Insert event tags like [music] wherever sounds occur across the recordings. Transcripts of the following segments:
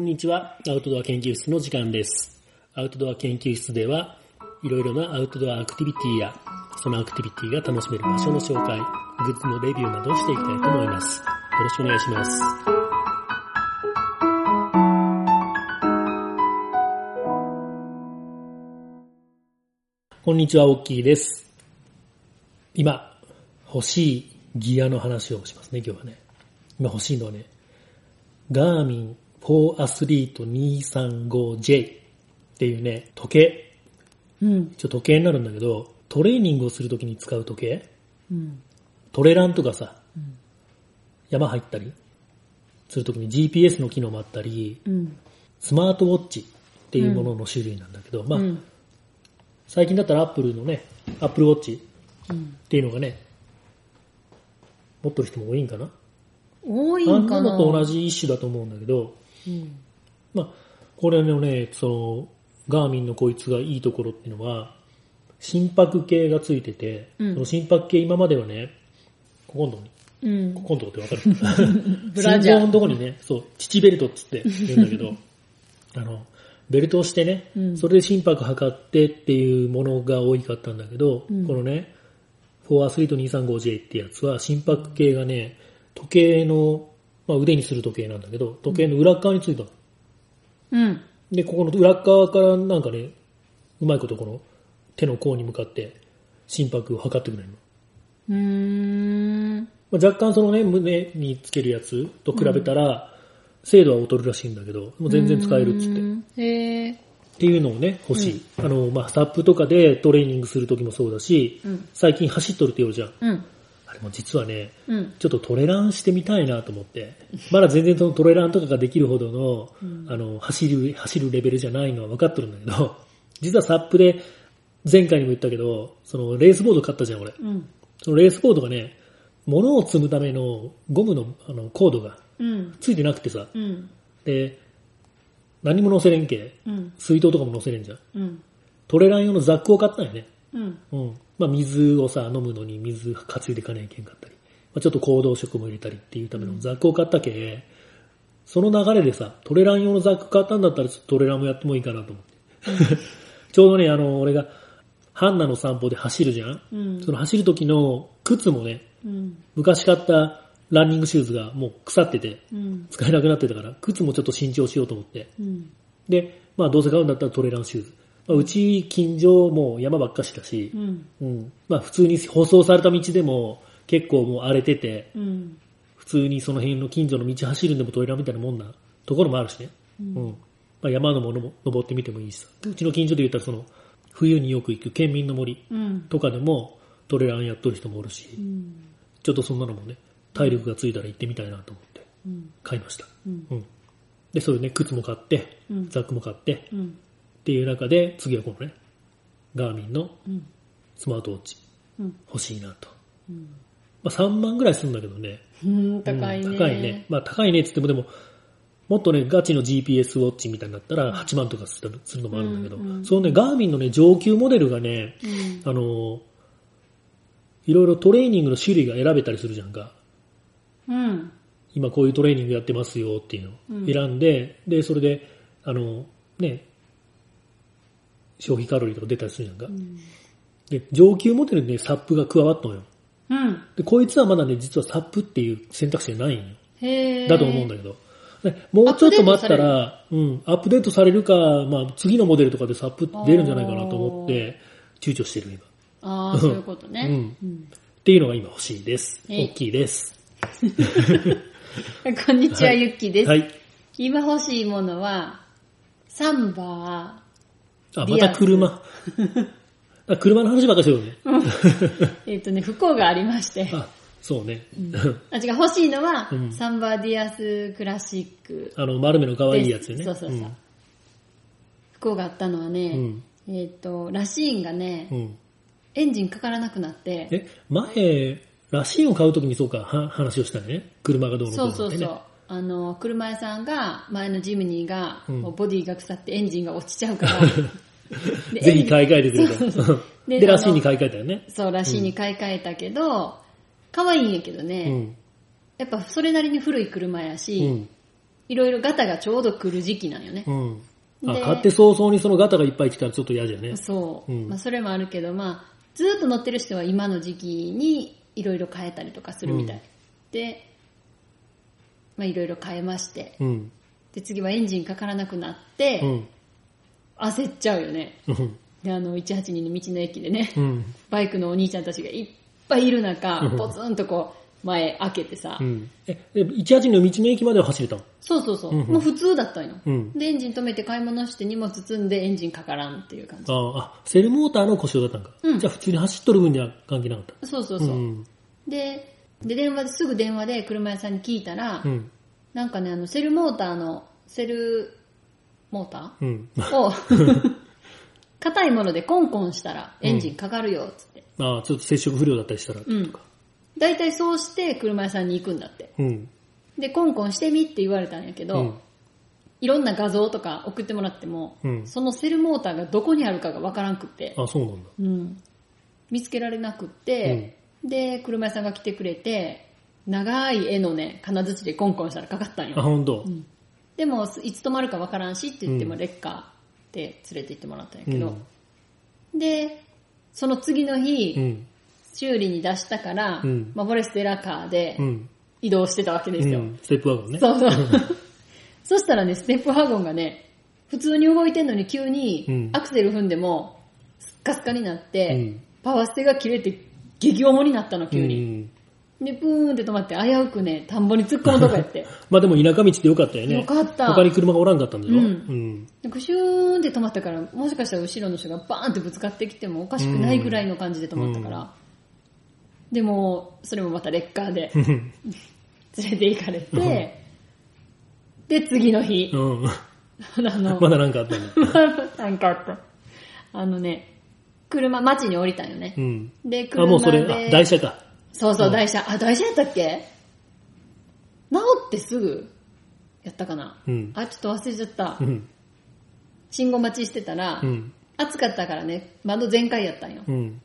こんにちは。アウトドア研究室の時間です。アウトドア研究室では、いろいろなアウトドアアクティビティや、そのアクティビティが楽しめる場所の紹介、グッズのレビューなどをしていきたいと思います。よろしくお願いします。こんにちは、オッキーです。今、欲しいギアの話をしますね、今日はね。今欲しいのはね、ガーミン4アスリート 235J っていうね、時計。うん。一応時計になるんだけど、トレーニングをするときに使う時計うん。トレランとかさ、山入ったりするときに GPS の機能もあったり、うん。スマートウォッチっていうものの種類なんだけど、まあ、うん。最近だったらアップルのね、アップルウォッチうん。っていうのがね、持ってる人も多いんかな？多いあんな？んかなのと同じ一種だと思うんだけど、うん。まあ、これのね、その、ガーミンのこいつがいいところっていうのは、心拍計がついてて、うん。その心拍計今まではね、ここのとこに、うん。こ。このとこってわかる？[laughs] ブラジャー。心臓のとこにね、そう、父ベルトっつって言うんだけど、あの、ベルトをしてね、うん。それで心拍測ってっていうものが多かったんだけど、うん。このね、4アスリート 235J ってやつは心拍計がね、時計の、まあ、腕にする時計なんだけど、時計の裏側についたの。うん。で、ここの裏側からなんかね、うまいことこの手の甲に向かって心拍を測ってくれるの。うーん。まあ、若干そのね、胸につけるやつと比べたら、精度は劣るらしいんだけど、もう全然使えるっつって。って。へえ。ていうのをね、欲しい。あの、まあ、サップとかでトレーニングするときもそうだし、うん。最近走っとるって言うじゃん。うん。あれも実はね、うん。ちょっとトレランしてみたいなと思って。まだ全然そのトレランとかができるほどの、うんあの、走る、走るレベルじゃないのは分かってるんだけど、[laughs] 実はサップで、前回にも言ったけど、そのレースボード買ったじゃん、俺。うん。そのレースボードがね、物を積むためのゴムのあのコードがうん。ついてなくてさ、うん。で、何も乗せれんけ、うん。水筒とかも乗せれんじゃん。トレラン用のザックを買ったんよね。うん。うん。まあ水をさ、飲むのに水担いでいかないけんかったり、まあ、ちょっと行動食も入れたりっていうためのザックを買ったけ、その流れでさ、トレラン用のザック買ったんだったらちょっとトレランもやってもいいかなと思って。[laughs] ちょうどね、あの、俺が、ハンナの散歩で走るじゃん、うん。その走る時の靴もね、うん。昔買ったランニングシューズがもう腐ってて、うん。使えなくなってたから、靴もちょっと新調しようと思って。うん。で、まあどうせ買うんだったらトレランシューズ。まあ、うち近所もう山ばっかしだしう、ん。うん。まあ普通に舗装された道でも結構もう荒れてて、うん。普通にその辺の近所の道走るんでもトレランみたいなもんなところもあるしね。うん。まあ山のものも登ってみてもいいしさ。うちの近所で言ったらその、冬によく行く県民の森うん。とかでもトレランやっとる人もおるし、うん。ちょっとそんなのもね、体力がついたら行ってみたいなと思ってうん。買いました。うん。うん。で、それね、靴も買って、うん。ザックも買って、うん。っていう中で、次はこのね、ガーミンのうん。スマートウォッチうん。欲しいなと。うん。まあ3万ぐらいするんだけどね。うん。高いね。うん高いね。。まあ高いねって言ってもでも、もっとね、ガチの GPS ウォッチみたいになったら8万とかするするのもあるんだけど、うんうんそのね、ガーミンのね、上級モデルがね、うん。あの、いろいろトレーニングの種類が選べたりするじゃんか。うん。今こういうトレーニングやってますよっていうのうんを選んで、で、それで、あの、ね、消費カロリーとか出たりするじゃんか。うん。で、上級モデルにね、サップが加わったのよ。うん。で、こいつはまだね、実はサップっていう選択肢がないんよ。へえ。だと思うんだけど。でもうちょっと待ったら、うん、アップデートされるか、まあ、次のモデルとかでサップ出るんじゃないかなと思って、躊躇してる今。ああ、そういうことね。うん。っていうのが今欲しいです。はい大きいです。[laughs] こんにちは、ゆっきーです。はい。今欲しいものは、サンバあ、また車。あ車の話ばっかりしてるね。ー。えっとね、不幸がありまして。あ、そうね。あ、違う、欲しいのは、うんサンバーディアスクラシック。あの、丸目の可愛いやつよね。そうそうそう。不幸があったのはうね、ん。えっと、ラシーンがね、うん。エンジンかからなくなって、え、前、ラシーンを買うときにそうか、は話をしたね。車がどうのこうのってね。そうそうそう。あの、車屋さんが、前のジムニーが、うんもうボディが腐ってエンジンが落ちちゃうから、[laughs] で [laughs] ぜひ買い替えてくれと。[laughs] で、であのラシーンに買い替えたよね。そう、らしいに買い替えたけど、可愛いんやけどね、うん。やっぱそれなりに古い車やし、うん。いろいろガタがちょうど来る時期なんよねう。ん。あ、で買って早々にそのガタがいっぱい来たらちょっと嫌だよね。そう。うんまあ、それもあるけど、まあ、ずーっと乗ってる人は今の時期にいろいろ変えたりとかするみたい。うんで、まあ、いろいろ変えまして。うん。で、次はエンジンかからなくなって、うん。焦っちゃうよね。うん。で、あの、182の道の駅でね、うん。バイクのお兄ちゃんたちがいっぱいいる中う、んポツンとこう、前開けてさ、うん。え、で18の道の駅までは走れたの？そうそうそう、もう普通だったんよ。うん。で、エンジン止めて買い物して荷物積んでエンジンかからんっていう感じ。ああ、セルモーターの故障だったんか。うんじゃあ普通に走っとる分には関係なかった。そうそうそう。ん。で、で、電話ですぐ電話で車屋さんに聞いたら、うん。なんかね、あの、セルモーターの、セルモータうん。ーを、[laughs] 硬いものでコンコンしたらエンジンかかるよ、つって。ああ、ちょっと接触不良だったりしたら。うん。大体そうして車屋さんに行くんだって。うん。で、コンコンしてみって言われたんやけど、うんいろんな画像とか送ってもらっても、うんそのセルモーターがどこにあるかがわからんくって、あ、そうなんだ。うん、見つけられなくって、で、車屋さんが来てくれて、長い絵のね、金槌でコンコンしたらかかったんあ、よ。ほんと。でも、いつ止まるかわからんしって言っても、うんレッカーで連れて行ってもらったんやけど、うん。で、その次の日、うん。修理に出したから、うんまあ、フォレステラカーでうん。移動してたわけですよ。うんステップワゴンね。そうそう。[laughs] そしたらね、ステップワゴンがね、普通に動いてんのに急にうんアクセル踏んでも、スッカスカになって、うんパワーステが切れて激重になったの、急うに。ん。で、プーンって止まって危うくね、田んぼに突っ込むとこやって。[laughs] まあでも田舎道ってよかったよね。よかった他に車がおらんかったんだよ。うんうん。なんかシューンって止まったから、もしかしたら後ろの人がバーンってぶつかってきてもおかしくないぐらいの感じで止まったから。でも、それもまたレッカーでうん。連れて行かれて、で、次の日、うん。[laughs] あの、[laughs] まだなんかあったんだ。なんかあった。あのね、車、街に降りたんよねう。ん。で、あ、車で。もうそれ、あ、台車か。そうそうう、ん台車。あ、台車やったっけ？治ってすぐやったかな？うん。あ、ちょっと忘れちゃったう。ん。信号待ちしてたら、うん。暑かったからね、窓全開やったんよ。うん。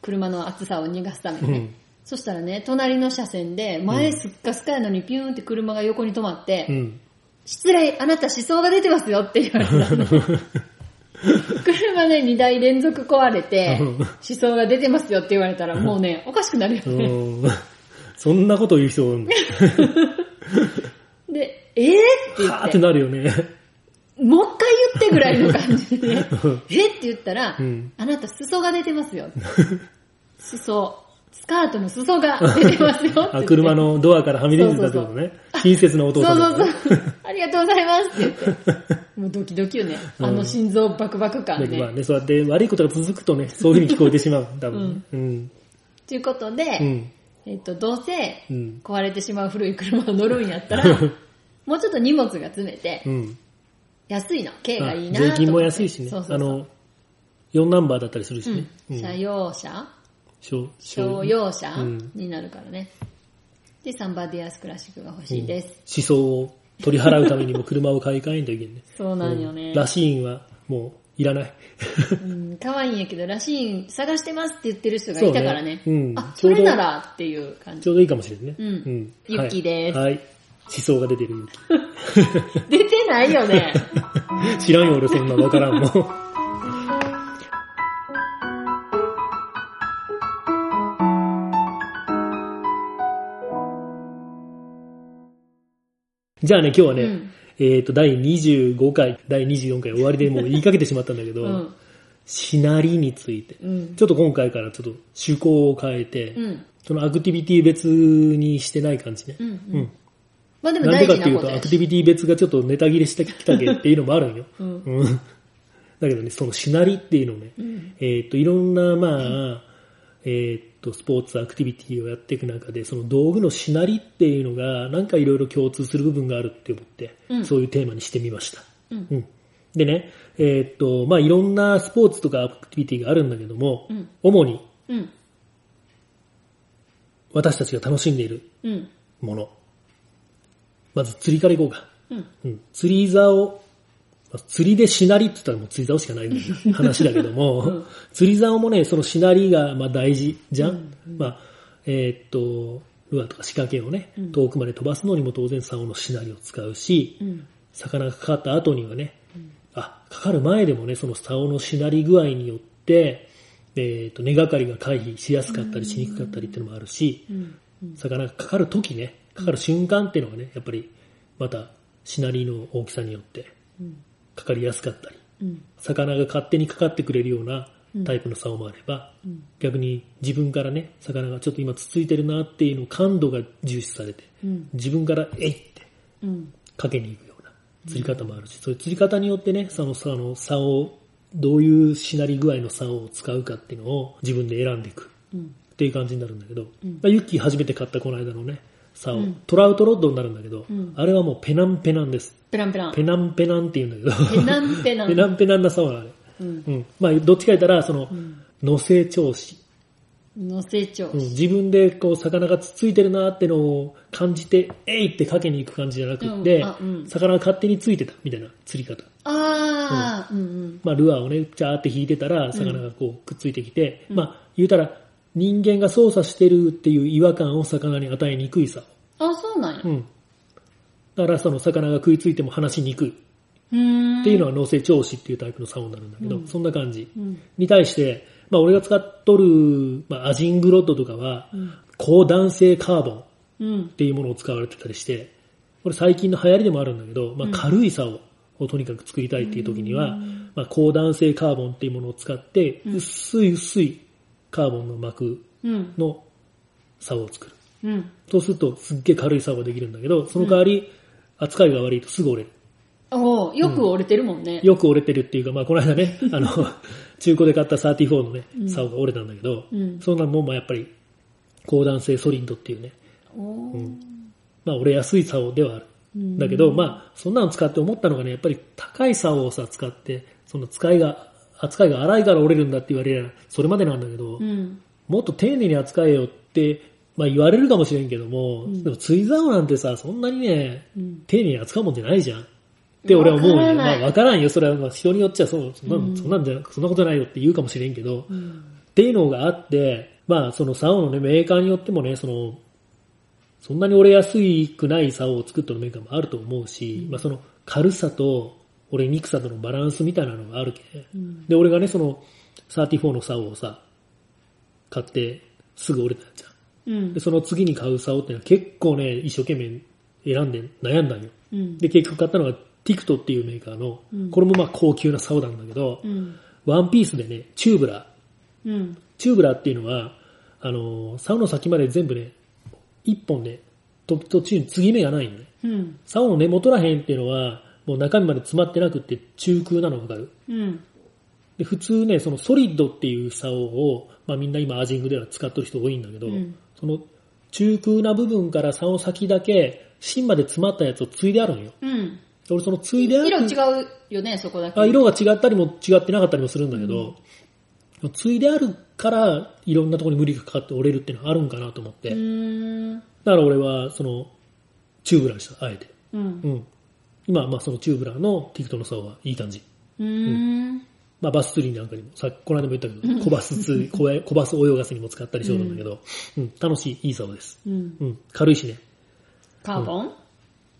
車の暑さを逃がすためにね。うん。そしたらね、隣の車線で、前すっかすかやのにピューンって車が横に止まって、うん。失礼、あなた思想が出てますよって言われたの。[laughs] [laughs] 車ね、2台連続壊れて、うん思想が出てますよって言われたら、もうね、おかしくなるようね。ん。そんなこと言う人おるの [laughs] で、えー、って言っ、はーっててなるよね。もう一回言ってぐらいの感じでね、えって言ったら、うんあなた裾が出てますよ。[laughs] 裾、スカートの裾が出てますよ車のドアからはみ出てたってことね。親切なお父そうさんだそう。そう。ありがとうございますって言って。もうドキドキよね。うんあの心臓バクバク感ね。まあね、そうやって悪いことが続くとね、そういう風に聞こえてしまう。多分ね。うん。ということで、うん。えっと、どうせうん。壊れてしまう古い車を乗るんやったら、[laughs] もうちょっと荷物が詰めてう、ん。安いの、軽がいいな税金も安いしね。あの、4ナンバーだったりするしね。うん、車用車商商用車、うんになるからね。で、サンバディアスクラシックが欲しいです。思想を取り払うためにも車を買い替えんといけんね。[laughs] そうなんよね。ラシーンはもういらない。うん、可愛いんやけど、ラシーン探してますって言ってる人がいたからね。そうねうんあ、それならっていう感じ。ちょうどいいかもしれんね。うんユッはいキーですはい。思想が出てるユッ [laughs] 出てないよね。キー。知らんよ俺そんなわからんもん。じゃあね、今日はね、うんえっ、と、第25回、第24回終わりでもう言いかけてしまったんだけど、うん。しなりについて、うん。ちょっと今回からちょっと趣向を変えて、うん。そのアクティビティ別にしてない感じね。うん。ううんん。まあでもなんで大事かっていうと。アクティビティ別がちょっとネタ切れしてきたけっていうのもあるんよ。うん。うん。だけどね、そのしなりっていうのをね、うん。えっ、と、いろんな、まあ、えっ、と、スポーツアクティビティをやっていく中で、その道具のしなりっていうのが、なんかいろいろ共通する部分があるって思って、うんそういうテーマにしてみました。うん。うん。でね、えっ、と、まあ、いろんなスポーツとかアクティビティがあるんだけども、うん。主にうん。私たちが楽しんでいるうん。もの。まず釣りからいこうか。うん。うん。釣り竿、まあ釣りでしなりって言ったらもう釣り竿しかない話だけども、うん釣り竿もね、そのしなりがまあ大事じゃん、まあ、えーっと、ルアーとか仕掛けをね、うん遠くまで飛ばすのにも当然竿のしなりを使うし、うん。魚がかかった後にはね、あ、かかる前でもね、その竿のしなり具合によって、えっ、と、根がかりが回避しやすかったりしにくかったりっていうのもあるし、うん。うん。魚がかかる時ね、かかる瞬間っていうのがね、やっぱりまたしなりの大きさによってうん。かかりやすかったり、うん。魚が勝手にかかってくれるようなタイプの竿もあれば、うん。逆に自分からね、魚がちょっと今つついてるなっていうのを感度が重視されて、うん。自分からえいってうん。かけに行くような釣り方もあるし、そういう釣り方によってね、その、その、竿を、どういうしなり具合の竿を使うかっていうのを自分で選んでいくうん。っていう感じになるんだけど、うんまあ、ユッキー初めて買ったこの間のね、竿、うんトラウトロッドになるんだけど、うんあれはもうペナンペナンです。ペランペラン。ペナンペナンって言うんだけど、ペナンペナン。ペナンペナンな竿なのあれ。うん。うん。まあ、どっちか言ったら、その、うん。の成長子。の成長うん、。自分でこう魚がつついてるなってのを感じて、えいってかけに行く感じじゃなくって、魚が勝手についてたみたいな釣り方。ああ、うんうん。まあ、ルアーをね、チャーって引いてたら、魚がこうくっついてきて、まあ、言うたら、人間が操作してるっていう違和感を魚に与えにくいさ。あ、そうなんや。うん。だからその魚が食いついても離しにくいっ。ていうのは脳性調子っていうタイプの竿になるんだけど、うんそんな感じ。うん。に対して、まあ俺が使っとる、まあアジングロッドとかは、うん。高弾性カーボンっうん。ていうものを使われてたりして、これ最近の流行りでもあるんだけど、まあ軽い竿をとにかく作りたいっていう時には、まあ高弾性カーボンっていうものを使って、うん薄い薄いカーボンの膜うん。の竿を作る。うん。そうするとすっげえ軽い竿ができるんだけど、その代わり扱いが悪いとすぐ折れる。おーよく折れてるもんね。よく折れてるっていうか、まあこの間ね、[laughs] あの、中古で買った34のね、竿が折れたんだけど、うん。そんなもんもやっぱり高弾性ソリッドっていうね、おーまあ折れやすい竿ではある。うんだけど、まあそんなの使って思ったのがね、やっぱり高い竿をさ、使って、その使いが、扱いが荒いから折れるんだって言われれば、それまでなんだけど、うん。もっと丁寧に扱えよって、まあ言われるかもしれんけども、んでも釣り竿なんてさ、そんなにね、うん。丁寧に扱うもんじゃないじゃん。って俺は思うよ。わまあわからんよ。それはまあ人によっちゃそう、そんな,、うんそんなんじゃ、そんなことないよって言うかもしれんけど、うん。っていうのがあって、まあその竿のね、メーカーによってもね、その、そんなに折れやすくない竿を作ってるメーカーもあると思うし、まあその軽さと折れにくさとのバランスみたいなのがあるけ。うん。で、俺がね、その34の竿をさ、買ってすぐ折れたじゃん。うんで、。その次に買う竿ってのは結構ね、一生懸命選んで悩んだんよ。うん。で、結局買ったのがティクトっていうメーカーの、うんこれもまあ高級な竿なんだけど、うん。ワンピースでね、チューブラー。うん。チューブラーっていうのは、あのー、竿の先まで全部ね、一本ね、と途中に継ぎ目がないのね。うん。竿の根元らへんっていうのは、もう中身まで詰まってなくって中空なのわかるうん。で、普通ね、そのソリッドっていう竿を、まあみんな今アジングでは使ってる人多いんだけど、うんその中空な部分から竿先だけ芯まで詰まったやつを継いであるのよ。うん。で俺その継いである。色違うよね、そこだけ。あ色が違ったりも違ってなかったりもするんだけど、継いであるからいろんなところに無理がかかって折れるっていうのはあるんかなと思って。うーん。だから俺はそのチューブラーにした、あえて。うん。うん。今はまあそのチューブラーのティクトの竿はいい感じ。うーん。まあバス釣りなんかにも、さこの間も言ったけど、小バス釣り、[laughs] 小小バス泳がせにも使ったりしようなんだけど、うん、楽しい、いい竿です。うん。うん、軽いしね。カーボン？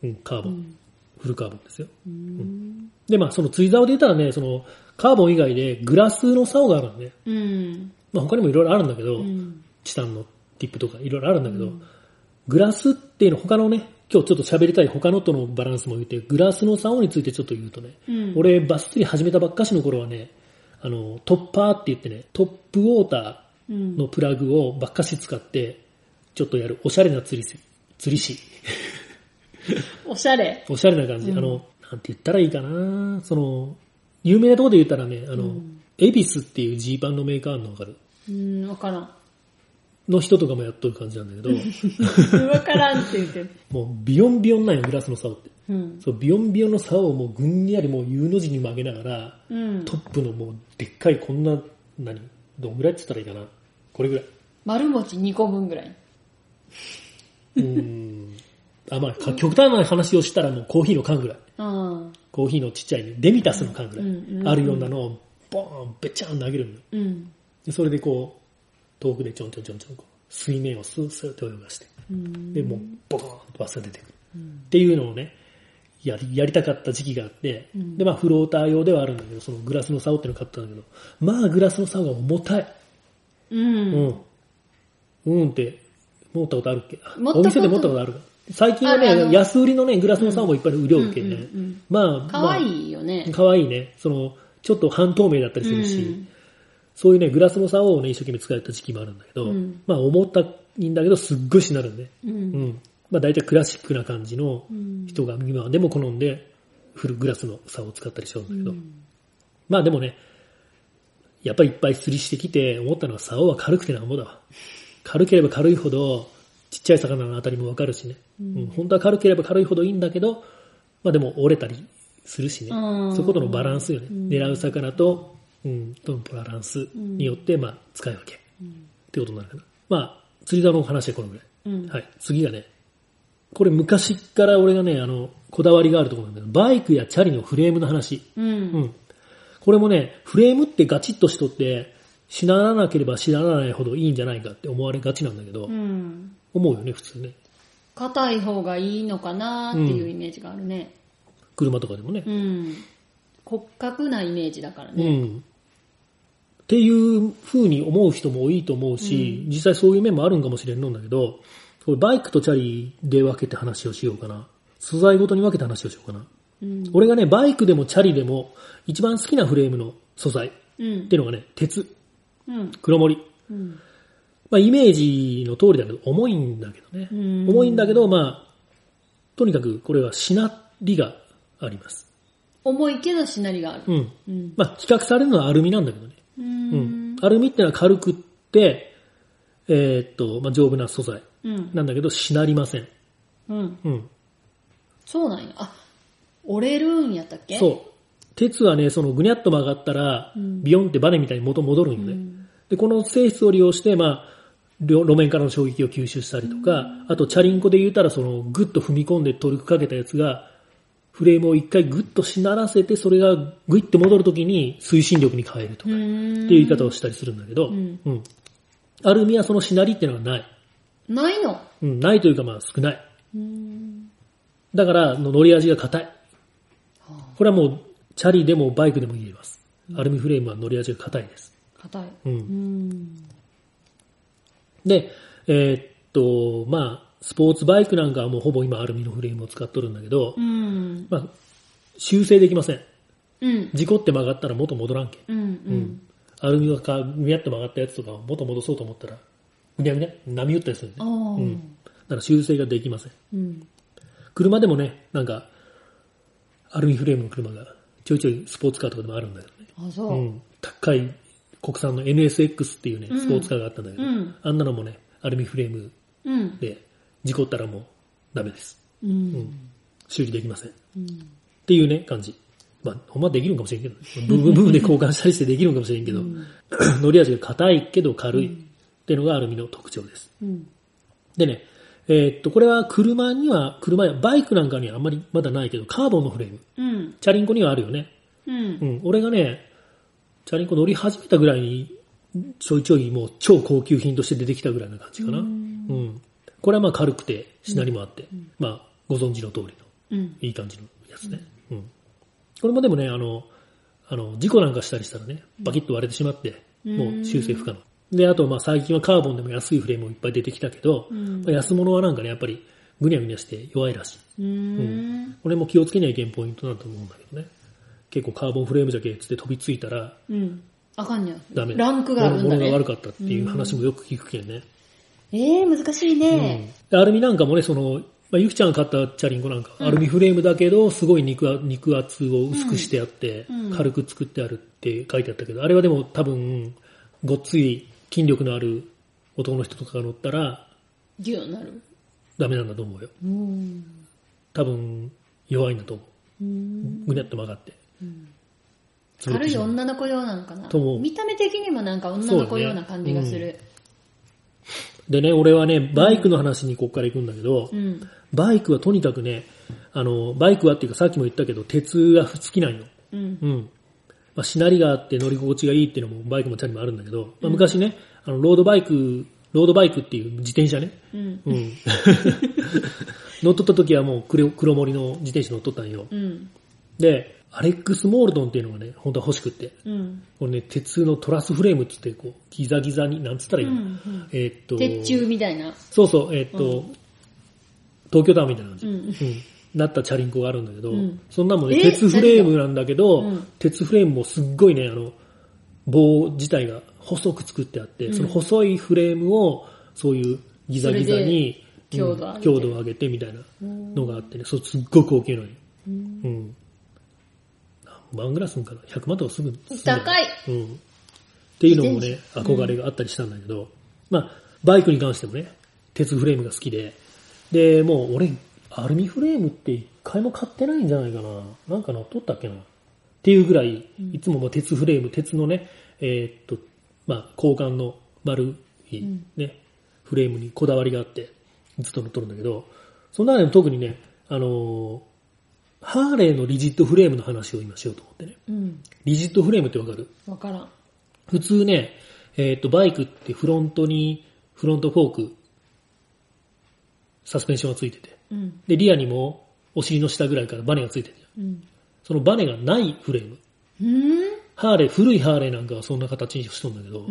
うん、カーボン。うんフルカーボンですよ。うん。で、まあその釣り竿で言ったらね、そのカーボン以外でグラスの竿があるのね。うん。まあ他にもいろいろあるんだけど、うん。チタンのティップとかいろいろあるんだけど、グラスっていうの他のね、今日ちょっと喋りたい他のとのバランスも言って、グラスの竿についてちょっと言うとね、うん。俺バス釣り始めたばっかしの頃はね、あの、トッパーって言ってね、トップウォータうんーのプラグをばっかし使って、ちょっとやるおしゃれな釣りし、釣り師。[laughs] おしゃれ。おしゃれな感じ。うんあの、なんて言ったらいいかなその、有名なところで言ったらね、あの、うんエビスっていうジーパンのメーカーのわかる？うん、わからん。の人とかもやっとる感じなんだけど、わからんって言ってる。もうビヨンビヨンなんよ、グラスの竿って。うん。そう、ビヨンビヨンの竿をもうぐんやりもう U の字に曲げながら、うん。トップのもうでっかいこんな、何？どんぐらいって言ったらいいかな？これぐらい。丸餅2個分ぐらい。うーん。あ、まあ、か極端な話をしたらもうコーヒーの缶ぐらい。うん。コーヒーのちっちゃいね、デミタスの缶ぐらい。あるようなのを、ボーン、べちゃん投げるのよ。うん。でそれでこう、遠くでちょんちょんちょんちょんこう、水面をスースーと泳がして。うんで、もう、ボコーンとバスが出てくる。っていうのをね、やり、やりたかった時期があって、うんで、まあ、フローター用ではあるんだけど、そのグラスの竿っていうのを買ったんだけど、まあ、グラスの竿が重たい。う。うんん。うんって、持ったことあるっけ？お店で持ったことあるか最近はね、安売りのね、グラスの竿もいっぱい売りょるけね。うんうんうんまあ、かわい。よね。かわいいね。その、ちょっと半透明だったりするし、うんそういうね、グラスの竿をね、一生懸命使った時期もあるんだけど、うんまあ、重たいんだけど、すっごいしなるんで。う。うんん。まあ、大体クラシックな感じのうん人が今でも好んで、フルグラスの竿を使ったりしようんだけど、うんまあでもね、やっぱりいっぱい釣りしてきて思ったのは竿は軽くてなんぼだわ。軽ければ軽いほど、ちっちゃい魚のあたりもわかるしね、うん本当は軽ければ軽いほどいいんだけど、まあでも折れたりするしね。うんそことのバランスよね。うん狙う魚と、うん、とのバランスによって、まあ使い分け。ってことになるかな。まあ、釣り竿の話はこのぐらい。うんはい。次がね、これ昔から俺がね、あの、こだわりがあるところなんだけど、バイクやチャリのフレームの話。う。うんん。これもね、フレームってガチッとしとって、しならなければしならないほどいいんじゃないかって思われがちなんだけど、うん。思うよね、普通ね。硬い方がいいのかなっていうイメージがあるね。車とかでもね。うん。骨格なイメージだからうね。ん。っていう風に思う人も多いと思うし、実際そういう面もあるんかもしれんのんだけど、これバイクとチャリで分けて話をしようかな。素材ごとに分けて話をしようかな。うん。俺がね、バイクでもチャリでも一番好きなフレームの素材っうんていうのがね、鉄、うん。黒森。うん。まあイメージの通りだけど、重いんだけどね。うん重いんだけど、まあ、とにかくこれはしなりがあります。重いけどしなりがある。うん。うん。まあ、比較されるのはアルミなんだけどね。ううんん。。アルミってのは軽くって、えーっと、まあ、丈夫な素材うん。なんだけど、しなりません。うん。うん。そうなんや。あ、折れるんやったっけ？そう。鉄はね、そのぐにゃっと曲がったら、うんビヨンってバネみたいに元戻るんよね。うんで、この性質を利用して、まあ、両路面からの衝撃を吸収したりとか、あと、チャリンコで言うたら、その、グッと踏み込んでトルクかけたやつが、フレームを一回グッとしならせて、それがグイッて戻るときに推進力に変えるとか、うってん。いう言い方をしたりするんだけど、うんうん。アルミはそのしなりっていうのはない。ないの？うん、ないというかまあ少ない。うん。だから、の乗り味が硬い。はこれはもう、チャリでもバイクでも言えます。アルミフレームは乗り味が硬いです。あ硬い。う。うんん。で、えーっと、まあ、スポーツバイクなんかはもうほぼ今アルミのフレームを使っとるんだけど、うん。まあ、修正できません。うん。事故って曲がったら元戻らんけん。うん。うん。アルミがかぐにゃって曲がったやつとかを元戻そうと思ったら、ぐにゃぐにゃ、波打ったりする。ね。あ。うん。だから修正ができません。うん。車でもね、なんか、アルミフレームの車がちょいちょいスポーツカーとかでもあるんだけどね。あ、そうう。ん。高い国産の NSX っていうね、うんスポーツカーがあったんだけど、うんあんなのもね、アルミフレームうん。で事故ったらもうダメです。うん。修理できません。っうん。ていうね、感じ。まあ、ほんまできるんかもしれんけど、部分部分で交換したりしてできるんかもしれんけど、[clears throat] 乗り味が硬いけど軽いっていうのがアルミの特徴です。うん。でね、えーっと、これは車には、車やバイクなんかにはあんまりまだないけど、カーボンのフレーム。うん。チャリンコにはあるよね。う。うんん。俺がね、チャリンコ乗り始めたぐらいに、ちょいちょいもう超高級品として出てきたぐらいな感じかな。うん。これはまあ軽くて、しなりもあって、まあ、ご存知の通りの、うん。いい感じのやつね。うん。これもでもね、あの、あの、事故なんかしたりしたらね、バキッと割れてしまって、もう修正不可能。で、あと、まあ最近はカーボンでも安いフレームもいっぱい出てきたけど、うんまあ安物はなんかね、やっぱりぐにゃぐにゃして弱いらしい。うん。これも気をつけないけんポイントだと思うんだけどね。結構カーボンフレームじゃけっつって飛びついたらうん。あかんにゃ。ダメ。ランクがあるんだ物がね。悪かったっていう話もよく聞くけんね。ええ、難しいね。でアルミなんかもね、その、まあ、ゆきちゃんが買ったチャリンコなんか、アルミフレームだけど、すごい肉あ肉厚を薄くしてあって、うん軽く作ってあるって書いてあったけど、あれはでも多分、ごっつい筋力のある男の人とかが乗ったら、ギューなる。ダメなんだと思うよ。うん。多分、弱いんだと思うんう。ぐにゃっと曲がって。軽い女の子用なのかなと思う見た目的にもなんか女の子用な感じがする。でね、俺はね、バイクの話にここから行くんだけど、うん。バイクはとにかくね、あの、バイクはっていうかさっきも言ったけど、鉄が好きなんよ。うん。うん。まあ、しなりがあって乗り心地がいいっていうのもバイクもチャリもあるんだけど、まあ、昔ね、あの、ロードバイクロードバイクっていう自転車ね。うん。うん。[laughs] 乗っとった時はもう黒黒森の自転車乗っとったんよ。うん。で、アレックス・モールドンっていうのがね、本当は欲しくって。うん。これね、鉄のトラスフレームって言って、こう、ギザギザに、なんつったらいいの、うんえーっと、鉄柱みたいな。そうそう、えーっと、東京タワーみたいな感じ。うん。うん。なったチャリンコがあるんだけど、うん。そんなもんね、え？鉄フレームなんだけど、うん。鉄フレームもすっごいね、あの、棒自体が細く作ってあって、うん。その細いフレームを、そういうギザギザに、強度を上げて。うん強度を上げてみたいなのがあってね、そうすっごい高級なのよ。万ぐらいすんかな ?100 万とかすぐ高いうん。っていうのも自ね、憧れがあったりしたんだけど、まあ、バイクに関してもね、鉄フレームが好きで、で、もう俺、アルミフレームって一回も買ってないんじゃないかな。なんか乗っとったっけな。っていうぐらい、いつももう鉄フレーム、鉄のね、えーっと、まあ、交換の丸いうんね、フレームにこだわりがあって、ずっと乗っとるんだけど、その中でも特にね、あのーハーレーのリジットフレームの話を今しようと思ってね。うん。リジットフレームってわかる？わからん。普通ね、えっ、と、バイクってフロントに、フロントフォーク、サスペンションがついてて。うん。で、リアにも、お尻の下ぐらいからバネがついてて。うん。そのバネがないフレーム。うん？ハーレー、古いハーレーなんかはそんな形にしとんだけど、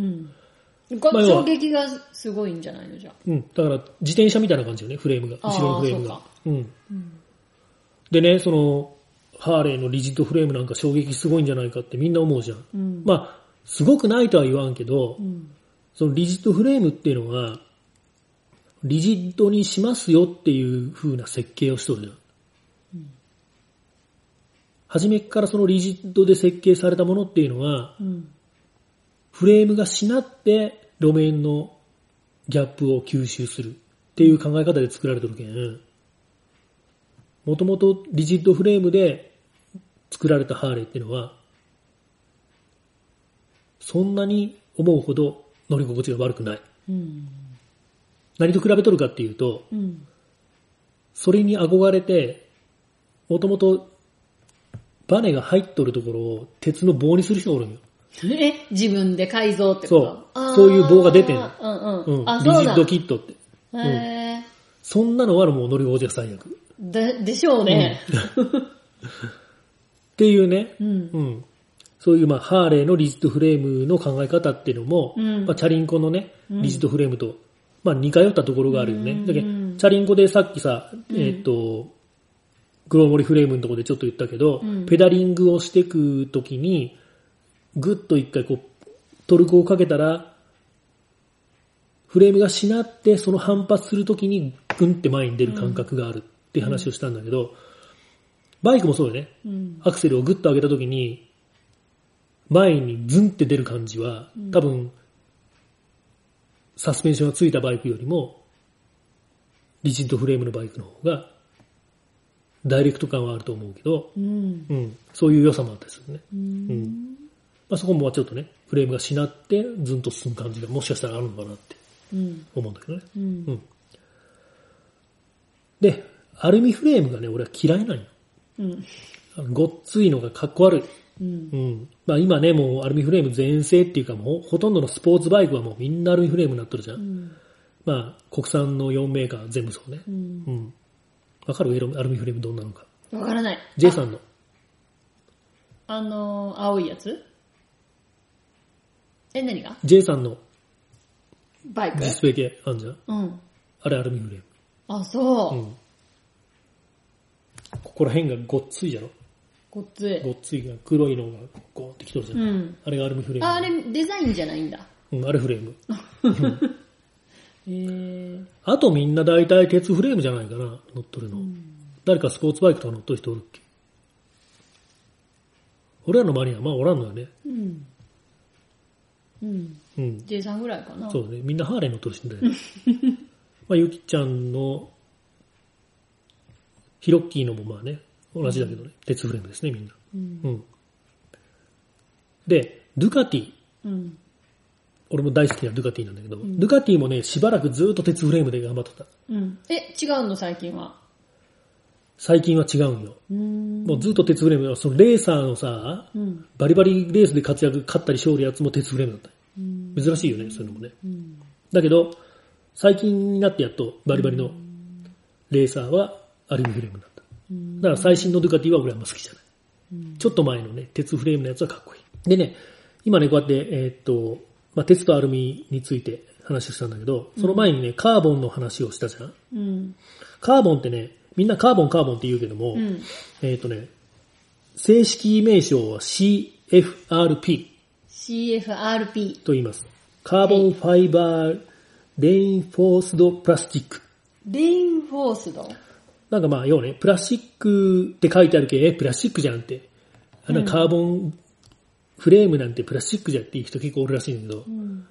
衝撃がすごいんじゃないのじゃあ。だから、自転車みたいな感じよね、フレームが。後ろのフレームが。うん。うん。でね、その、ハーレーのリジットフレームなんか衝撃すごいんじゃないかってみんな思うじゃん。うん。まあ、すごくないとは言わんけど、うん。そのリジットフレームっていうのは、リジットにしますよっていう風な設計をしとるじゃん。初めからそのリジットで設計されたものっていうのは、うん。フレームがしなって路面のギャップを吸収するっていう考え方で作られてるけん、もともとリジットフレームで作られたハーレーっていうのは、そんなに思うほど乗り心地が悪くない。うん。何と比べとるかっていうと、うん。それに憧れて、もともとバネが入っとるところを鉄の棒にする人がおるんよ。え自分で改造ってこと？そうそういう棒が出てんのうんうん。うん。あ、リ。ジットキットって。へそんなのはもう乗り心地が最悪。っーで、でしょうね。[laughs] ていうね、うん。うん。そういうまあハーレーのリジットフレームの考え方っていうのも、うんまあチャリンコのね、リジットフレームと、まあ似通ったところがあるよね。うんだけど、チャリンコでさっきさ、えっ、と、黒森フレームのところでちょっと言ったけど、うんペダリングをしていくときに、ぐっと一回こう、トルクをかけたら、フレームがしなって、その反発するときに、グンって前に出る感覚があるっていう話をしたんだけど、バイクもそうよね。うん。アクセルをグッと上げたときに、前にズンって出る感じは、多分、サスペンションがついたバイクよりも、リジットフレームのバイクの方が、ダイレクト感はあると思うけど、うん。うん、そういう良さもあったりするね。ううんん。まあ、そこもちょっとね、フレームがしなって、ズンと進む感じがもしかしたらあるのかなってうん。思うんだけどね。う。うんん。で、アルミフレームがね、俺は嫌いなんよ。うん。あのごっついのがかっこ悪い。うん。うん。まあ今ね、もうアルミフレーム全盛っていうかもうほとんどのスポーツバイクはもうみんなアルミフレームになってるじゃん。うん。まあ国産の4メーカー全部そうね。うんう。ん。わかる？エロアルミフレームどんなのか。わからない。J さんの？あのー、青いやつ？え、何が？J さんのバイク？ディスプレイ系あんじゃん。うん。あれアルミフレーム。あ、そうう。ん。ここら辺がごっついじゃろ？ごっつい。ごっついが黒いのがゴーってきとるじゃん。うん。あれがアルミフレーム。あ、あれデザインじゃないんだ。うん、あれフレーム。[laughs] へー。あとみんな大体鉄フレームじゃないかな、乗っとるの。誰かスポーツバイクとか乗っとる人おるっけ？俺らの周りにはまあおらんのよね。うん。うん。うん。J さんぐらいかな。そうだね。みんなハーレー乗っとるしんだよ。[laughs] まあゆきちゃんの、ヒロッキーのもまあね、同じだけどね。鉄フレームですね、みんな。うん。うん。で、ドゥカティ。うん。俺も大好きなドゥカティなんだけど、ドゥカティもね、しばらくずっと鉄フレームで頑張ってた。うん。え、違うの最近は？最近は違うんよ。うーん。もうずっと鉄フレーム。そのレーサーのさ、うん。バリバリレースで活躍、勝ったり勝利やつも鉄フレームだった。うん。珍しいよね、そういうのもね。うん。だけど、最近になってやっとバリバリのレーサーはアルミフレームになった。だから最新のドゥカティは俺はあんま好きじゃない。ちょっと前のね、鉄フレームのやつはかっこいい。でね、今ね、こうやって、えーっと、まあ、鉄とアルミについて話をしたんだけど、その前にね、カーボンの話をしたじゃん。うん。カーボンってね、みんなカーボンカーボンって言うけども、うん。えーっとね、正式名称は CFRP CFRP。と言います。カーボンファイバーレインフォースドプラスチック。レインフォースド。なんかまあ、要はね、プラスチックって書いてあるけど、え、プラスチックじゃんって。あのカーボンフレームなんてプラスチックじゃんっていう人結構おるらしいんだけど、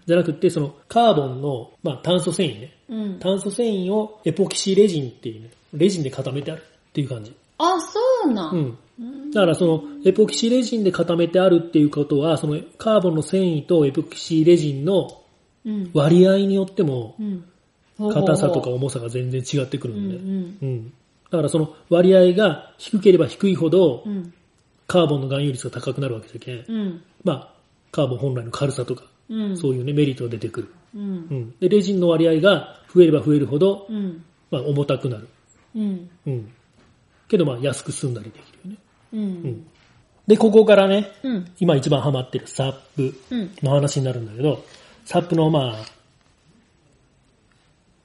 じゃなくって、そのカーボンの、まあ炭素繊維ね。うん。炭素繊維をエポキシレジンっていうね、レジンで固めてあるっていう感じ。あ、そうな。うんん。だからそのエポキシレジンで固めてあるっていうことは、そのカーボンの繊維とエポキシレジンのうん。割合によっても、うん。硬さとか重さが全然違ってくる。んで。うんうん。だからその割合が低ければ低いほどう、ん。カーボンの含有率が高くなるわけだけん、うん。まあ、カーボン本来の軽さとか、うん。そういうね、メリットが出てくる。うん。うん。で、レジンの割合が増えれば増えるほど、うん。まあ、重たくなる。うん。うん。けど、まあ、安く済んだりできるよね。う。うんん。で、ここからね、うん。今一番ハマってるサップうん。の話になるんだけど、サップのまあ、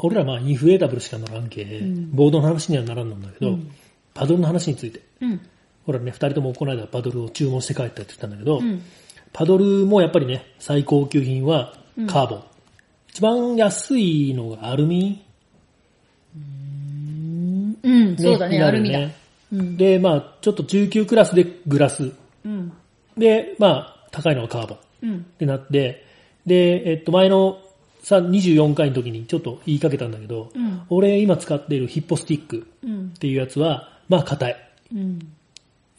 俺らまあインフレータブルしかならんけ、んボードの話にはならんのんだけど、うんパドルの話について。うん。ほらね、二人ともこの間パドルを注文して帰ったって言ったんだけど、うん。パドルもやっぱりね、最高級品はカーボン。一番安いのがアルミ、うん。そうだね、になアルミだ。で、まあちょっと中級クラスでグラス。うん。で、まあ高いのはカーボン。うん。ってなって、で、えっと、前のさ、24回の時にちょっと言いかけたんだけど、うん。俺今使っているヒッポスティックうんっ。ていうやつは、まあ硬い。うん。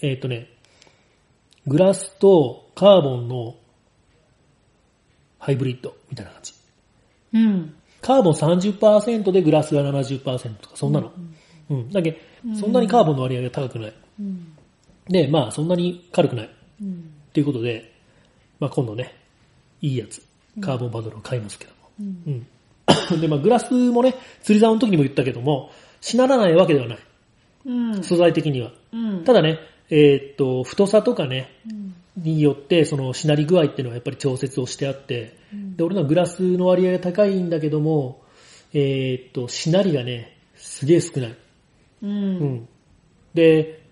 えっとね、グラスとカーボンのハイブリッドみたいな感じ。うん。カーボン30%でグラスが70%とか、そんなの。うん。だけどそんなにカーボンの割合が高くない。うん。で、まあそんなに軽くない。うん。っていうことで、まあ今度ね、いいやつ、カーボンパドルを買いますけども。うんうん。で、まあグラスもね、釣り竿の時にも言ったけども、しならないわけではない。うん。素材的には。うん。ただね、えーっと、太さとかね、うん。によって、そのしなり具合っていうのはやっぱり調節をしてあって、で、俺のはグラスの割合が高いんだけども、えーっと、しなりがね、すげえ少ない。う。うんん。で、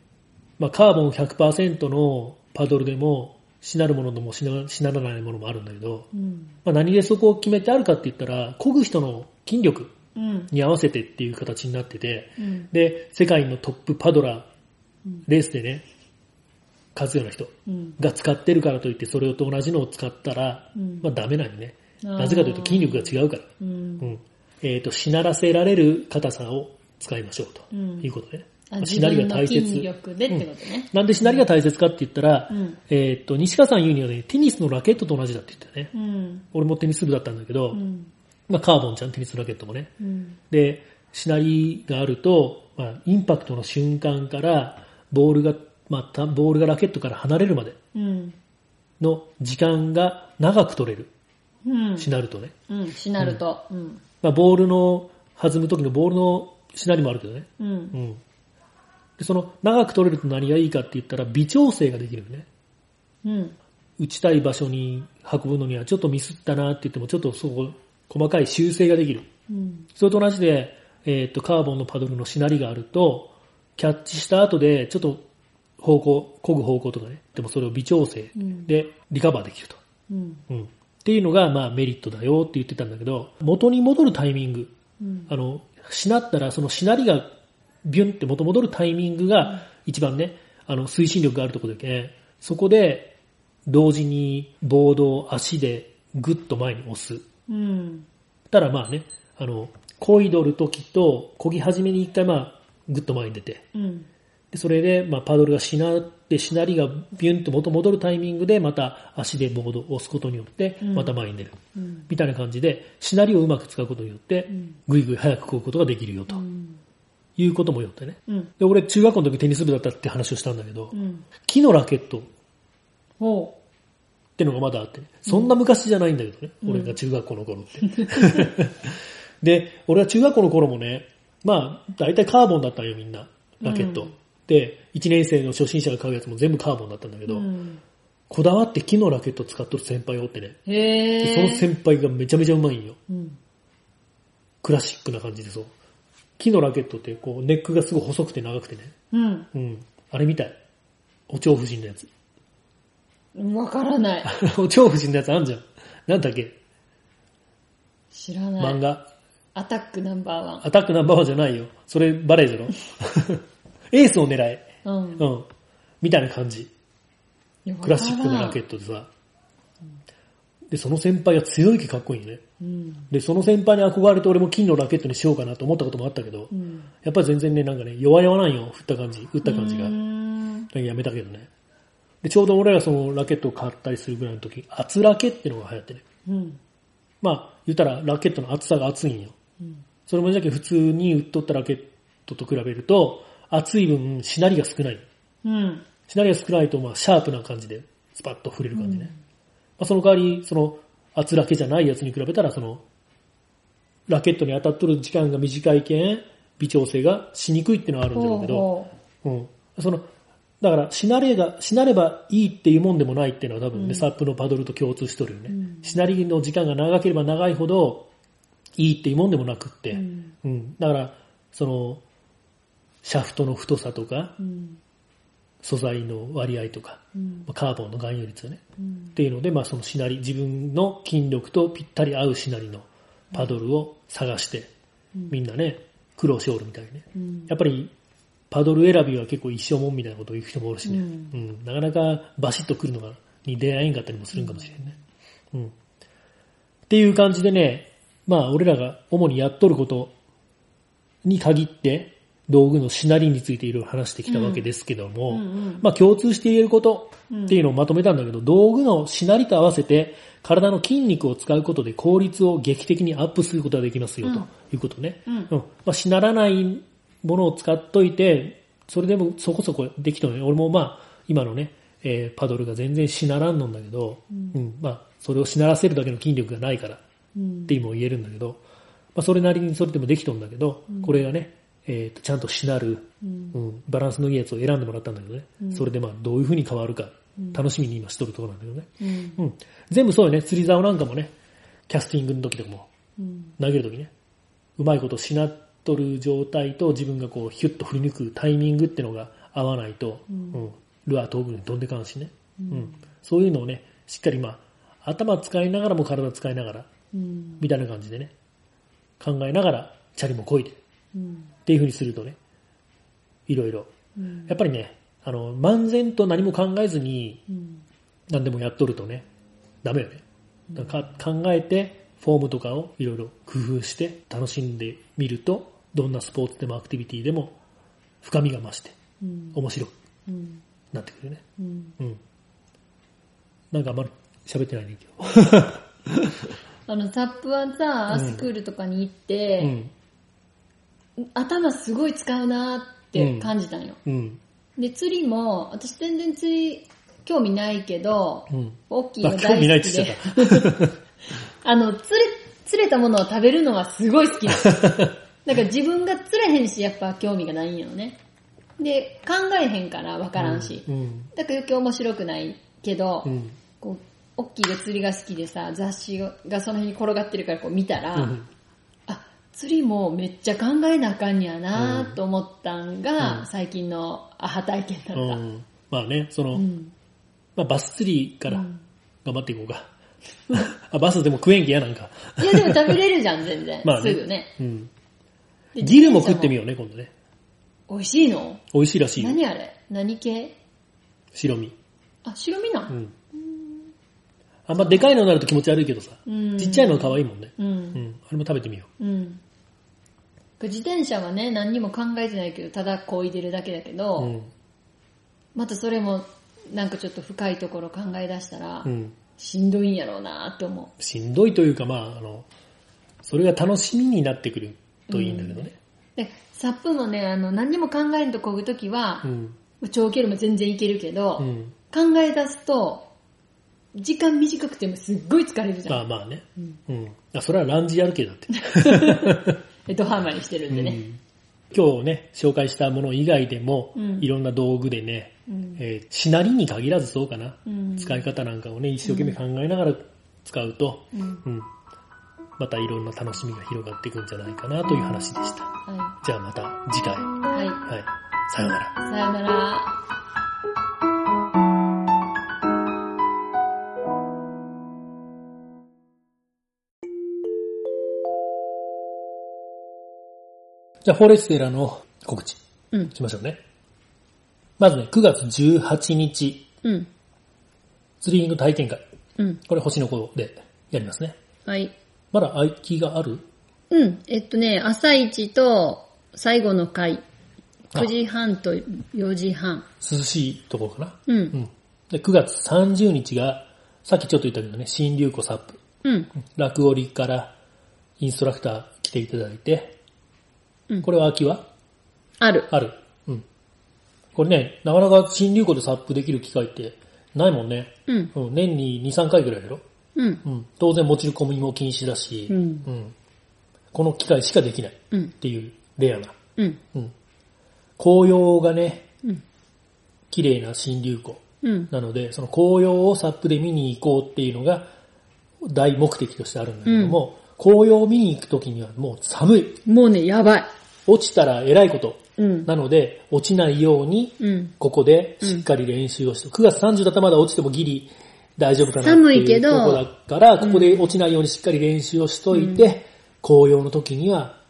まあ、カーボン100%のパドルでも、しなるものでもしなしならないものもあるんだけど、うん。まあ、何でそこを決めてあるかって言ったら、漕ぐ人の筋力うん。に合わせてっていう形になってて、うん。で、世界のトップパドラーうん、レースでね、勝つような人うん。が使ってるからといって、それと同じのを使ったら、うんまあダメなんよね。なぜかというと筋力が違うから。う。うんん。えっ、と、しならせられる硬さを使いましょうと。うんいうことね。しなりが大切。筋力でってことね。なんでしなりが大切かって言ったら、うんえっ、と、西川さん言うにはね、テニスのラケットと同じだって言ったよね。うん。俺もテニス部だったんだけど、うん。まあカーボンじゃん、テニスラケットもね。うん。で、しなりがあると、まあ、インパクトの瞬間から、ボールが、まあ、たボールがラケットから離れるまでうん。の時間が長く取れる。うん。しなるとね。うん。しなると。うん。まあ、ボールの弾む時のボールのしなりもあるけどね。う。うんん。で、その長く取れると何がいいかって言ったら微調整ができるよね。うん。打ちたい場所に運ぶのにはちょっとミスったなって言ってもちょっとそこ、細かい修正ができる。うん。それと同じで、えっ、と、カーボンのパドルのしなりがあると、キャッチした後で、ちょっと方向、漕ぐ方向とかね、でもそれを微調整うんでリカバーできると。うん。うん。っていうのが、まあメリットだよって言ってたんだけど、元に戻るタイミング、うん。あの、しなったら、そのしなりがビュンって元戻るタイミングが一番ね、あの、推進力があるところだけ、そこで、同時にボードを足でグッと前に押す。うん。たらまあね、あの、漕いどる時と、漕ぎ始めに一回まあ、グッと前に出て、うん。で、それで、まあ、パドルがしなって、しなりがビュンと元戻るタイミングで、また足でボードを押すことによって、うんまた前に出る。うん。みたいな感じで、しなりをうまく使うことによってうん、ぐいぐい早く漕ぐことができるよとうん。いうこともよってね。うん。で、俺中学校の時テニス部だったって話をしたんだけどう、ん。木のラケットっおてのがまだあってね、そんな昔じゃないんだけどね、うん俺が中学校の頃って。[laughs] で、俺は中学校の頃もね、まあ、大体カーボンだったんよ、みんな。ラケット。うんで、1年生の初心者が買うやつも全部カーボンだったんだけど、うんこだわって木のラケット使っとる先輩がおってね。そのえ。先輩がめちゃめちゃうまいんよ。うん。クラシックな感じでそう。木のラケットってこうネックがすごい細くて長くてね。うん。うん。あれみたい。お蝶夫人のやつ。わからない。[laughs] お蝶夫人のやつあんじゃん。なんだっけ？知らない。漫画？アタックナンバーワン。アタックナンバーワンじゃないよ。それバレーじゃろ？[laughs] エースを狙え。うん。うん。みたいな感じ。クラシックなラケットでさ。で、その先輩が強いけかっこいいよね。うん。で、その先輩に憧れて俺も金のラケットにしようかなと思ったこともあったけど、うん。やっぱり全然ね、なんかね、弱々なんよ、振った感じ、打った感じが。やめたけどね。で、ちょうど俺らそのラケットを買ったりするぐらいの時、厚ラケってのが流行ってね。うん。まあ、言ったらラケットの厚さが厚いんよ。うん。それもじゃけ普通に売っとったラケットと比べると、厚い分、しなりが少ない。うん。しなりが少ないと、まあ、シャープな感じで、スパッと振れる感じね。まあ、その代わり、その、厚ラケじゃないやつに比べたら、その、ラケットに当たっとる時間が短いけん、微調整がしにくいっていうのはあるんだろうけど、ほうん。その、だから、しなれが、しなればいいっていうもんでもないっていうのは多分ね、うんサップのパドルと共通しとるよね。うんしなりの時間が長ければ長いほど、いいっていうもんでもなくって、ううん。うん。だから、その、シャフトの太さとか、うん。素材の割合とか、うんまあカーボンの含有率ね。うんっていうので、まあそのしなり、自分の筋力とぴったり合うしなりのパドルを探して、みんなね、苦労しおるみたいね。うんやっぱり、パドル選びは結構一生もんみたいなことを言う人もおるしね。ううんん。なかなかバシッと来るのが、に出会えんかったりもするんかもしれんね。うん。っていう感じでね、まあ俺らが主にやっとることに限って、道具のしなりについていろいろ話してきたわけですけども、うんうんまあ共通して言えることっていうのをまとめたんだけど、道具のしなりと合わせて体の筋肉を使うことで効率を劇的にアップすることができますよ、うん。ということね。うん。まあ、しならないものを使っといて、それでもそこそこできたのね。俺もまあ、今のね、えーパドルが全然しならんのんだけど、うん、まあ、それをしならせるだけの筋力がないからうんっても言えるんだけど、まあ、それなりにそれでもできとんだけど、これがね、えーとちゃんとしなる、うん。うん、バランスのいいやつを選んでもらったんだけどね、それでまあどういう風に変わるか、楽しみに今しとるところなんだけどね。うん。うん。全部そうよね、釣り竿なんかもね、キャスティングの時とかも、うん。投げる時ね、うまいことしなっとる状態と自分がこうヒュッと振り抜くタイミングってのが合わないと、うん。ルアー遠くに飛んでかんしね、うん。そういうのをね、しっかりまあ、頭使いながらも体使いながら、うん。みたいな感じでね、考えながら、チャリもこいで、っうんていう風にするとね、いろいろ。うんやっぱりね、あの、漫然と何も考えずにうん何でもやっとるとね、ダメよね。だか考えて、フォームとかをいろいろ工夫して楽しんでみると、どんなスポーツでもアクティビティでも深みが増してうん面白くうんなってくるね。うんうん。なんかあんまり喋ってないね、今 [laughs] あの、サップはさ、うんスクールとかに行っ日。て、頭すごい使うなって感じたんよ。うん。うん。で、釣りも、私全然釣り興味ないけど、うん。大きいのあ、大好きで。[laughs] あの、釣れ、釣れたものを食べるのはすごい好き [laughs] なの。だから自分が釣れへんし、やっぱ興味がないんよね。で、考えへんから分からんし。うん。だから余計面白くないけど、うん。こう、大きいで釣りが好きでさ、雑誌がその辺に転がってるからこう見たら、うんあ、釣りもめっちゃ考えなあかんにやなと思ったんが、うん最近のアハ体験だった。うん。まあね、その、うんまあバス釣りからうん頑張っていこうか。[laughs] あ、バスでも食えんけやなんか。いやでも食べれるじゃん、全然。[laughs] まあね。すぐね。うん。でギルも食ってみよようね、今度ね。う。美味しいの？美味しいらしいよ。何あれ？何系？白身。あ、白身なうんん。あんまでかいのになると気持ち悪いけどさ。うんちっちゃいのは可愛いもんね。う。うんん。あれも食べてみようん。自転車はね、何にも考えてないけど、ただこいでるだけだけう。ど、うん。またそれも、なんかちょっと深いところ考え出したら、うん。しんどいんやろうなって思しんどいというか、まあ、あの、それが楽しみになってくるといいんだけどね。う。で、サップもね、あの、何にも考えんと漕ぐときはう、ん。長距離も全然いけるけど、うん。考え出すと、時間短くてもすっごい疲れるじゃん。あまあね。うん。あ、それはランジやる系だって。え [laughs] ドハマりしてるんでね。うん今日ね、紹介したもの以外でも、うんいろんな道具でね、うんえーしなりに限らずそうかな、うん使い方なんかをね、一生懸命考えながら使うと、うんうんまたいろんな楽しみが広がっていくんじゃないかなという話でした。はじゃあまた次回。い。はい。はい。さようなら。さよなら。じゃあ、フォレステラの告知うん。しましょうね。まずね、9月18日、うん。ツリーイング体験会。うん。これ星の子でやりますね。はい。まだ空きがある？うん。えっとね、朝一と最後の回、あ9時半と4時半。涼しいところかな？う。うんん。で、9月30日が、さっきちょっと言ったけどね、新流子サップ。うん。落折からインストラクター来ていただいて、うんこれは空きは？ある。ある。うん。これね、なかなか新流行でサップできる機会ってないもんね。うん。うん、年に2、3回ぐらいだろ？うん。うん。当然持ち込みも禁止だし、うんうんこの機会しかできないっうん。ていうレアな。うん。うん。紅葉がね、うん。綺麗な新流行うん。なので、その紅葉をサップで見に行こうっていうのが大目的としてあるんだけども、紅葉を見に行くときにはもう寒い。もうね、やばい。落ちたら偉いこと。うん。なので、落ちないように、うん。ここでしっかり練習をして、9月30だったらまだ落ちてもギリ大丈夫かなって寒いけどいうとこだから、ここで落ちないようにしっかり練習をしといて、紅葉の時には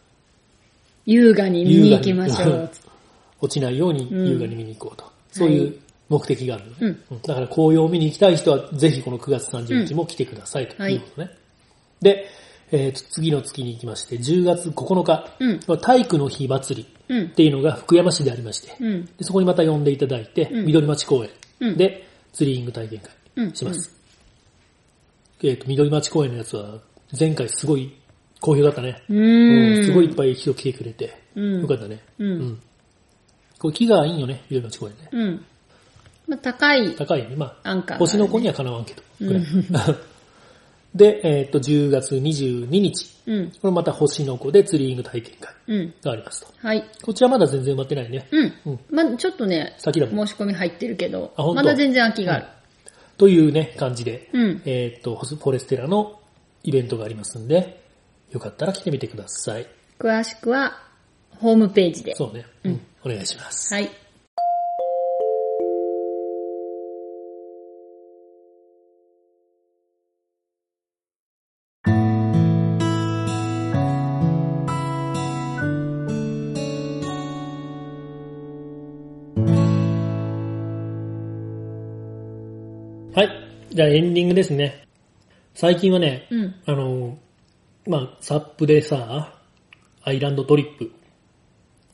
優雅に見に行きましょう。[laughs] 落ちないように優雅に見に行こうと。そういう目的があるのね、うんうんだから紅葉を見に行きたい人はぜひこの9月30日も来てくださいということね。で、えーと次の月に行きまして、10月9日、うん体育の日祭りうんっ。ていうのが福山市でありまして、うん。でそこにまた呼んでいただいて、うん緑町公園うんでツリーイング体験うん会します。えっ、と、緑町公園のやつは前回すごい好評だったね。うーん。すごいいっぱい人来てくれて、うんよかったね。う。うんん。これ木がいいよね、緑町公園ね。うん。まあ、高い高いよね。まあ、アンカーがあるね。星の子にはかなわんけど。ぐらいで、えっ、と、10月22日。うん。これまた星の子でツリーイング体験会うん。がありますと。はい。こちらまだ全然埋まってないね。うん。うんまあちょっとね、先だ。申し込み入ってるけどまだ全然空きがある。というね、感じで、うん。えっ、と、ホスフォレステラのイベントがありますんで、よかったら来てみてください。詳しくは、ホームページで。そうね。うん。お願いします。はい。はい。じゃあエンディングですね。最近はね、うん。あの、まあ、サップでさ、アイランドトリップ、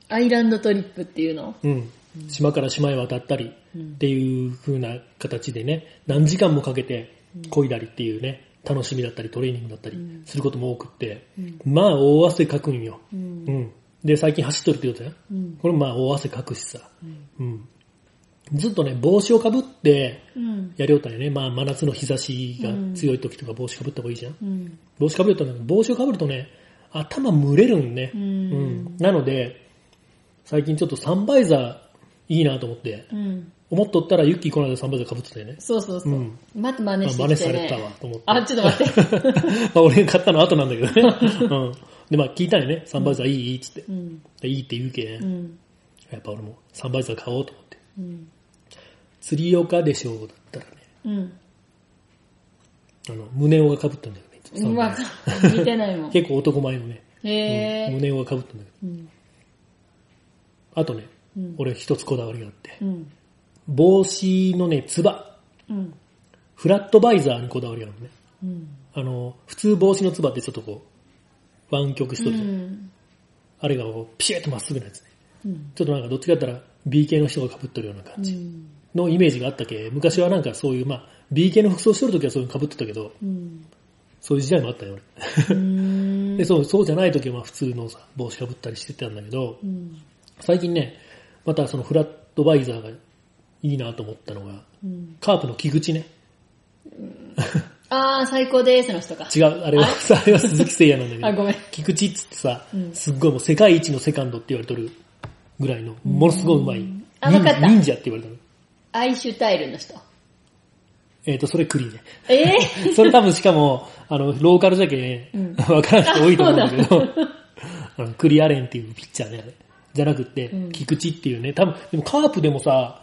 アイランドトリップっていうの？うん、島から島へ渡ったりっていう風な形でね、何時間もかけて漕いだりっていうね、楽しみだったりトレーニングだったりすることも多くって、まあ大汗かくんよ。う。うんん。で、最近走っとるってことだよ。うん。これまあ大汗かくしさ。うん。ずっとね、帽子をかぶってうん。やりよったんよね。まあ真夏の日差しが強い時とか帽子かぶった方がいいじゃん。うん。帽子かぶるとね、帽子をかぶるとね、頭蒸れるんね。う。うんん。なので、最近ちょっとサンバイザーいいなと思って、うん。思っとったらユッキーこの間サンバイザーかぶってたよね。そうそうそう。うんまた真まあ似してきてね。真似されたわと思って。あ、ちょっと待って。[laughs] まあ俺が買ったの後なんだけどね。うん。で、まあ聞いたよね。サンバイザーいい？いいっつって。うん。でいいって言うけん、うん。やっぱ俺もサンバイザー買おうと思って。うん。釣り岡でしょうだったらね、うん。あの、胸尾が被ったんだよね。サンバわ見てないもん。結構男前のね、へー。胸尾が被ったんだけど。うん。あとね、うん。俺一つこだわりがあって、うん。帽子のね、つば、うん。フラットバイザーにこだわりがあるのね。うん。あの、普通帽子のつばってちょっとこう、湾曲しとるじゃん。うん。あれがこうピシッとまっすぐなやつね。うん。ちょっとなんかどっちかって言ったら B 系の人が被っとるような感じうん。のイメージがあったけ、昔はなんかそういう、まあ、B 系の服装しとるときはそういうの被ってたけど、うん。そういう時代もあったよ、俺。うん。[laughs] で、そう、そうじゃない時はまあ普通のさ、帽子被ったりしてたんだけど、うん。最近ね、またそのフラットバイザーがいいなと思ったのが、うん。カープの木口ね。あー、最高ですの人か。[laughs] 違う、あれは、あれ？は鈴木誠也なんだけど。[laughs] あごめん菊池っつってさ、うんすっごいもう世界一のセカンドって言われとるぐらいの、ものすごい上手い。あわかった忍者って言われたの。アイシュタイルの人。えっ、と、それクリーね。えー、それ多分しかも、あの、ローカルじゃけ、うんわからん人多いと思うんだけど、あのクリアレンっていうピッチャーね、じゃなくて、菊池っていうね、多分、でもカープでもさ、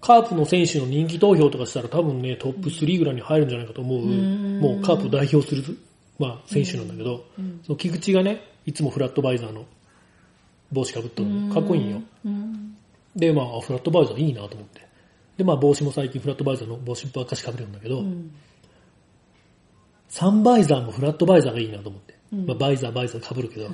カープの選手の人気投票とかしたら多分ね、トップ3ぐらいに入るんじゃないかと思う、もうカープを代表する、まあ、選手なんだけど、その菊池がね、いつもフラットバイザーの帽子かぶっとるのかっこいいよ。で、まあ、フラットバイザーいいなと思って。で、まあ、帽子も最近フラットバイザーの帽子ばっかしかぶるんだけど、うん。サンバイザーもフラットバイザーがいいなと思って。うんまあ、バイザー、バイザー被るけど。[laughs] っ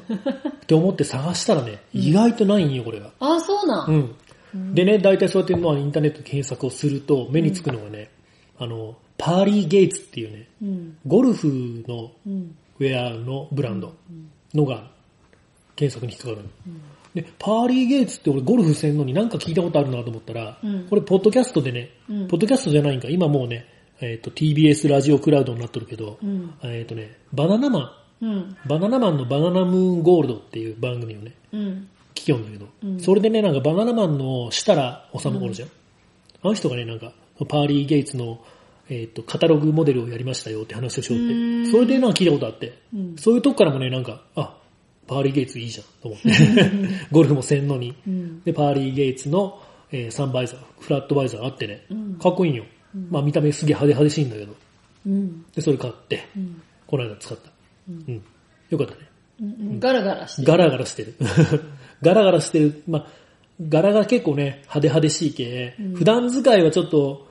て思って探したらね、意外とないんよ、これが。あー、そうなん。うん。でね、大体そうやって、まあ、インターネットで検索をすると、目につくのがね、あの、パーリー・ゲイツっていうね、うん。ゴルフのうん。ウェアのブランドのが検索に引っかかるの。で、パーリー・ゲイツって俺ゴルフせんのになんか聞いたことあるなと思ったら、うんこれポッドキャストでね、うんポッドキャストじゃないんか、今もうね、えっ、と TBS ラジオクラウドになっとるけど、うん。えっ、とね、バナナマン、うん。バナナマンのバナナムーンゴールドっていう番組をね、うん。聞きよんだけど、うんそれでね、なんかバナナマンの設楽治おるじゃん。あの人がね、なんか、パーリー・ゲイツの、えっ、と、カタログモデルをやりましたよって話をしようって。それでなんか聞いたことあって、うんそういうとこからもね、なんか、あ、パーリー・ゲイツいいじゃんと思って。ゴルフもせんのに。うん。で、パーリー・ゲイツの、えーサンバイザー、フラットバイザーあってね、うんかっこいいんよ。まあ見た目すげえ派手派手しいんだけど。うん。で、それ買って、うん。この間使った。うん。よかったね。うん。ガラガラしてる。ガラガラしてる。[laughs] ガラガラしてる。まあ、柄が結構ね、派手派手しい系、うん普段使いはちょっと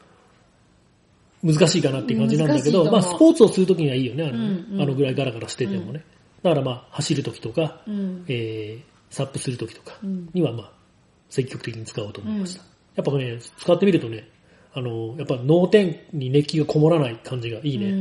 難しいかなっていう感じなんだけど、まあスポーツをするときにはいいよね、あの,、うんうんあのぐらいガラガラしててもね。だからまあ走るときとか、うん。えー、サップするときとかうんにはまあ積極的に使おうと思いました。やっぱね、使ってみるとね、あの、やっぱ脳天に熱気がこもらない感じがいいね。うんう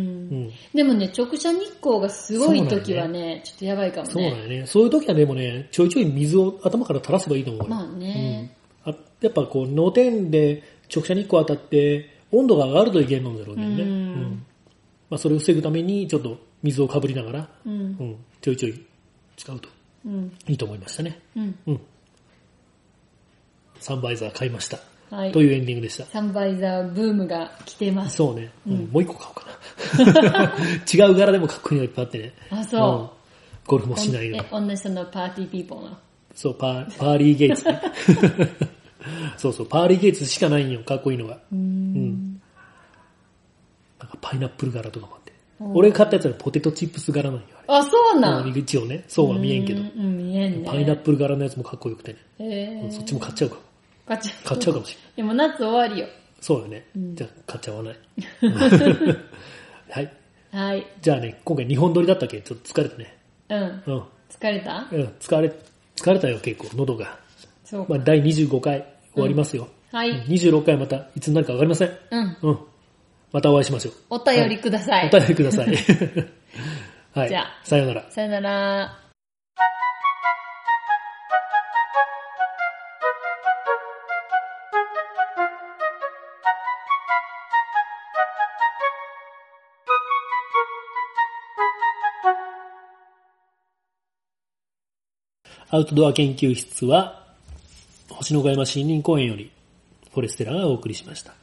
んでもね、直射日光がすごい時はね、ちょっとやばいかもね。そうなんよね。そういう時はでもね、ちょいちょい水を頭から垂らせばいいと思うよ。まあね。うん、あやっぱこう、脳天で直射日光当たって、温度が上がるといけんのだろうけどね。うんまあ、それを防ぐために、ちょっと水をかぶりながら、うん。うん、ちょいちょい使うとうん。いいと思いましたね。うん。うん。サンバイザー買いました。はいと。いうエンディングでした。サンバイザーブームが来てます。そうね、うんもう一個買おうかな。[laughs] 違う柄でもかっこいいのいっぱいあってね。あ、うんそゴルフもう。しないのえ、。同じそのパーティーピーポーの。そう、パー、 PEARLY GATES ね。[laughs] そうそう、 PEARLY GATES しかないんよ、かっこいいのが。うーん。なんかパイナップル柄とかも俺が買ったやつはポテトチップス柄なんよ、ああ、そうれ。なん。うん一応ね、そうは見えんけどう。ん、うん見えんね。パイナップル柄のやつもかっこよくてね。えー、そっちも買っちゃうかも。買っちゃう。買っちゃうかもしれない。でも夏終わりよ。そうよね。うんじゃあ、買っちゃわない。[laughs] はい。はい。じゃあね、今回日本撮りだったっけ？ちょっと疲れたね。うん。うん。疲れた？うん、疲れ、疲れたよ、結構、喉が。そうか。まあ、第25回終わりますよ。はい。26回またいつになるかわかりません。うん。うん。またお会いしましょう。お便りください。お便りください。[laughs] はい。じゃあさようなら。さよなら。アウトドア研究室は、星のヶ山森林公園より、フォレステラがお送りしました。